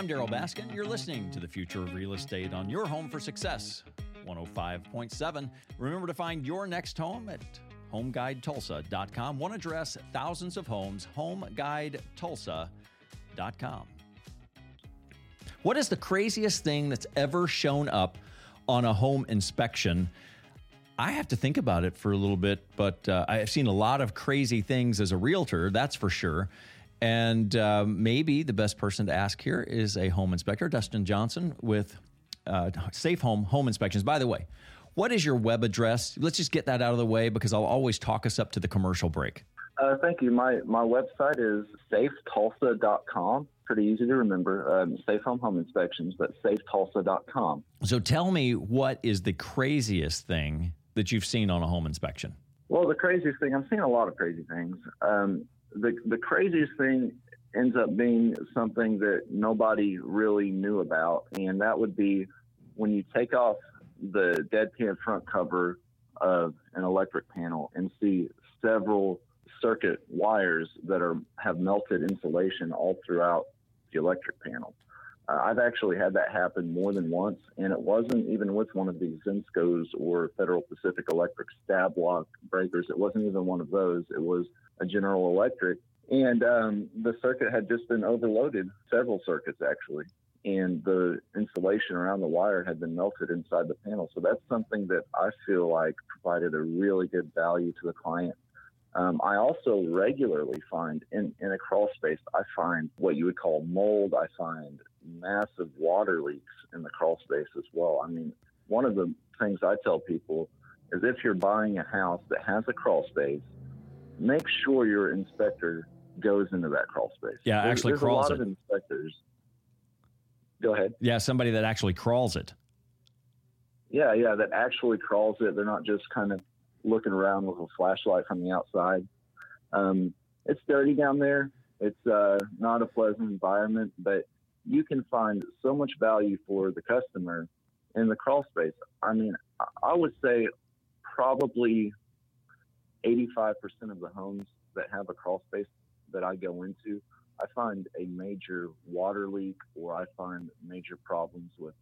I'm Darryl Baskin. You're listening to the future of real estate on your home for success. 105.7. Remember to find your next home at homeguidetulsa.com. One address, thousands of homes, homeguidetulsa.com. What is the craziest thing that's ever shown up on a home inspection? I have to think about it for a little bit, but uh, I have seen a lot of crazy things as a realtor, that's for sure. And uh, maybe the best person to ask here is a home inspector, Dustin Johnson with uh, Safe Home Home Inspections. By the way, what is your web address? Let's just get that out of the way because I'll always talk us up to the commercial break. Uh, thank you. My my website is safetulsa.com. Pretty easy to remember. Um, safe Home Home Inspections, but safetulsa.com. So tell me, what is the craziest thing that you've seen on a home inspection? Well, the craziest thing I've seen a lot of crazy things. Um, the the craziest thing ends up being something that nobody really knew about, and that would be when you take off the dead pan front cover of an electric panel and see several circuit wires that are have melted insulation all throughout the electric panel. I've actually had that happen more than once, and it wasn't even with one of these Zinscos or Federal Pacific Electric Stab-Lok breakers. It wasn't even one of those. It was a General Electric, and um, the circuit had just been overloaded, several circuits actually, and the insulation around the wire had been melted inside the panel. So that's something that I feel like provided a really good value to the client. Um, I also regularly find in, in a crawl space, I find what you would call mold. I find massive water leaks in the crawl space as well. I mean, one of the things I tell people is if you're buying a house that has a crawl space, make sure your inspector goes into that crawl space. Yeah, There's- actually there's crawls a lot it. of inspectors. Go ahead. Yeah, somebody that actually crawls it. Yeah, yeah, that actually crawls it. They're not just kind of looking around with a flashlight from the outside. Um, it's dirty down there. It's uh, not a pleasant environment, but you can find so much value for the customer in the crawl space. I mean, I- would say probably 85% of the homes that have a crawl space that I go into, I find a major water leak or I find major problems with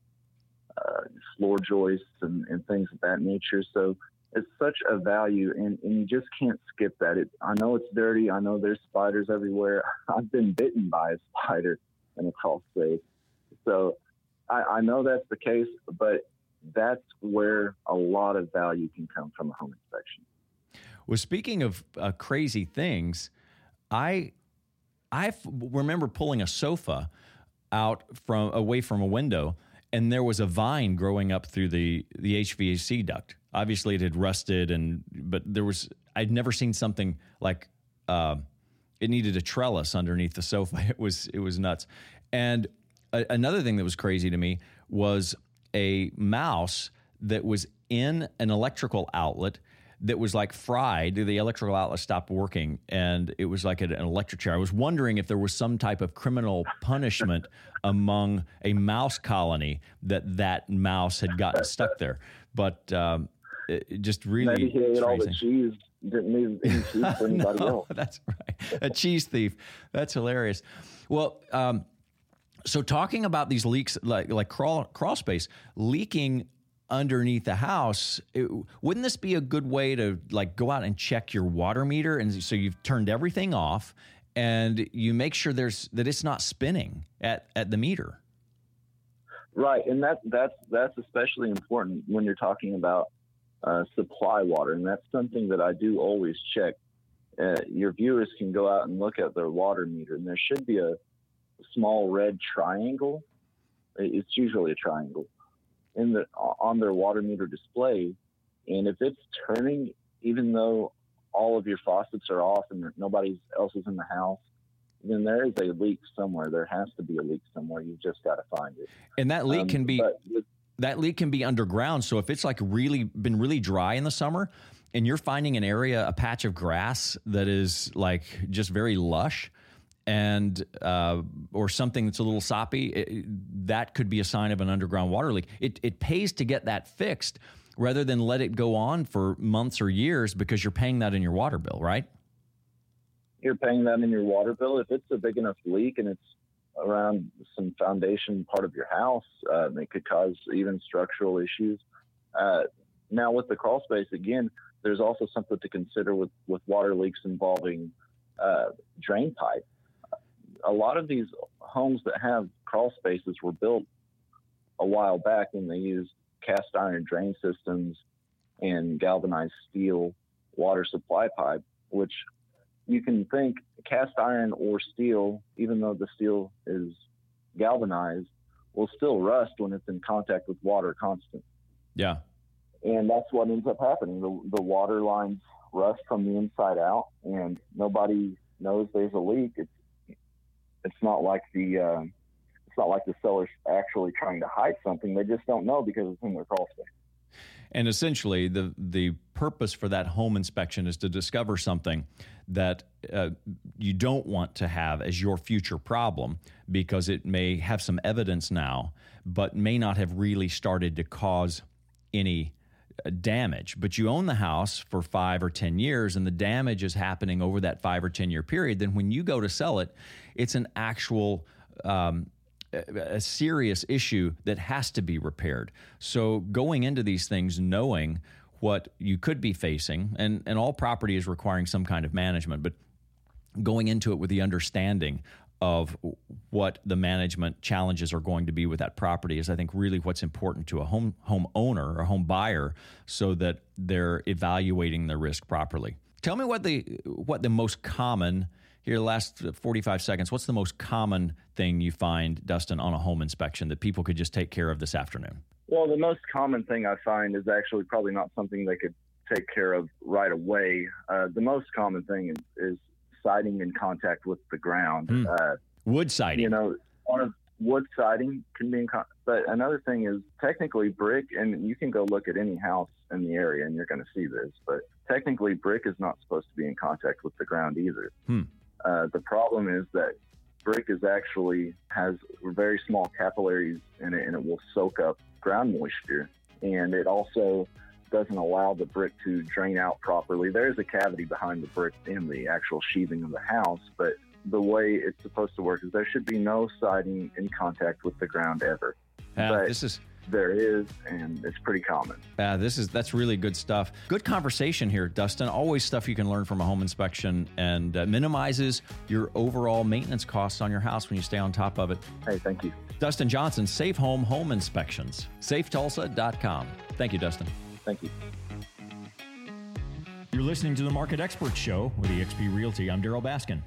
uh, floor joists and, and things of that nature. So it's such a value, and, and you just can't skip that. It, I know it's dirty. I know there's spiders everywhere. I've been bitten by a spider in a crawl space. So I, I know that's the case, but that's where a lot of value can come from a home inspection. Well, speaking of uh, crazy things, I I f- remember pulling a sofa out from away from a window, and there was a vine growing up through the the HVAC duct. Obviously, it had rusted, and but there was I'd never seen something like uh, it needed a trellis underneath the sofa. It was it was nuts. And a, another thing that was crazy to me was a mouse that was in an electrical outlet that was like fried. The electrical outlet stopped working, and it was like an electric chair. I was wondering if there was some type of criminal punishment among a mouse colony that that mouse had gotten stuck there. But um, it, it just really Maybe he ate all the cheese, didn't leave any cheese for anybody No, else. that's right. A cheese thief. That's hilarious. Well, um, so talking about these leaks, like like crawl crawl space leaking underneath the house, it, wouldn't this be a good way to like go out and check your water meter? And so you've turned everything off, and you make sure there's that it's not spinning at at the meter. Right, and that that's that's especially important when you're talking about uh, supply water, and that's something that I do always check. Uh, your viewers can go out and look at their water meter, and there should be a small red triangle. It's usually a triangle in the on their water meter display, and if it's turning, even though all of your faucets are off and nobody else is in the house, then there is a leak somewhere. There has to be a leak somewhere. You've just got to find it. And that leak Um, can be with- that leak can be underground. So if it's like really been really dry in the summer and you're finding an area, a patch of grass that is like just very lush and uh, or something that's a little soppy, it, that could be a sign of an underground water leak. It, it pays to get that fixed rather than let it go on for months or years because you're paying that in your water bill, right? you're paying that in your water bill. If it's a big enough leak and it's around some foundation part of your house. It could cause even structural issues. Uh, now, with the crawl space, again, there's also something to consider with, with water leaks involving uh, drain pipe. A lot of these homes that have crawl spaces were built a while back when they used cast iron drain systems and galvanized steel water supply pipe, which you can think cast iron or steel, even though the steel is galvanized, will still rust when it's in contact with water constant. Yeah. And that's what ends up happening. The, the water lines rust from the inside out, and nobody knows there's a leak. It's it's not like the uh, it's not like the seller's actually trying to hide something. They just don't know because it's in their crawl space. And essentially, the the purpose for that home inspection is to discover something that uh, you don't want to have as your future problem because it may have some evidence now, but may not have really started to cause any uh, damage. But you own the house for five or 10 years, and the damage is happening over that five or 10 year period. Then when you go to sell it, it's an actual um, a serious issue that has to be repaired. So going into these things knowing what you could be facing, and, and all property is requiring some kind of management, but going into it with the understanding of what the management challenges are going to be with that property is I think really what's important to a home home owner or home buyer so that they're evaluating their risk properly. Tell me what the what the most common here last 45 seconds what's the most common thing you find dustin on a home inspection that people could just take care of this afternoon? Well the most common thing i find is actually probably not something they could take care of right away. Uh, the most common thing is, is, siding in contact with the ground. Mm. uh, wood siding. you know one of wood siding can be in con- but another thing is technically brick and you can go look at any house in the area and you're going to see this but technically brick is not supposed to be in contact with the ground either. Hmm. Uh, the problem is that brick is actually has very small capillaries in it, and it will soak up ground moisture. And it also doesn't allow the brick to drain out properly. There's a cavity behind the brick in the actual sheathing of the house, but the way it's supposed to work is there should be no siding in contact with the ground ever. Uh, but this is there is, and it's pretty common. Uh, this is that's really good stuff. Good conversation here, Dustin. Always stuff you can learn from a home inspection, and uh, minimizes your overall maintenance costs on your house when you stay on top of it. Hey, thank you, Dustin Johnson, Safe Home Home Inspections, SafeTulsa.com. Thank you, Dustin. Thank you. You're listening to the Market Expert Show with eXp Realty. I'm Darryl Baskin.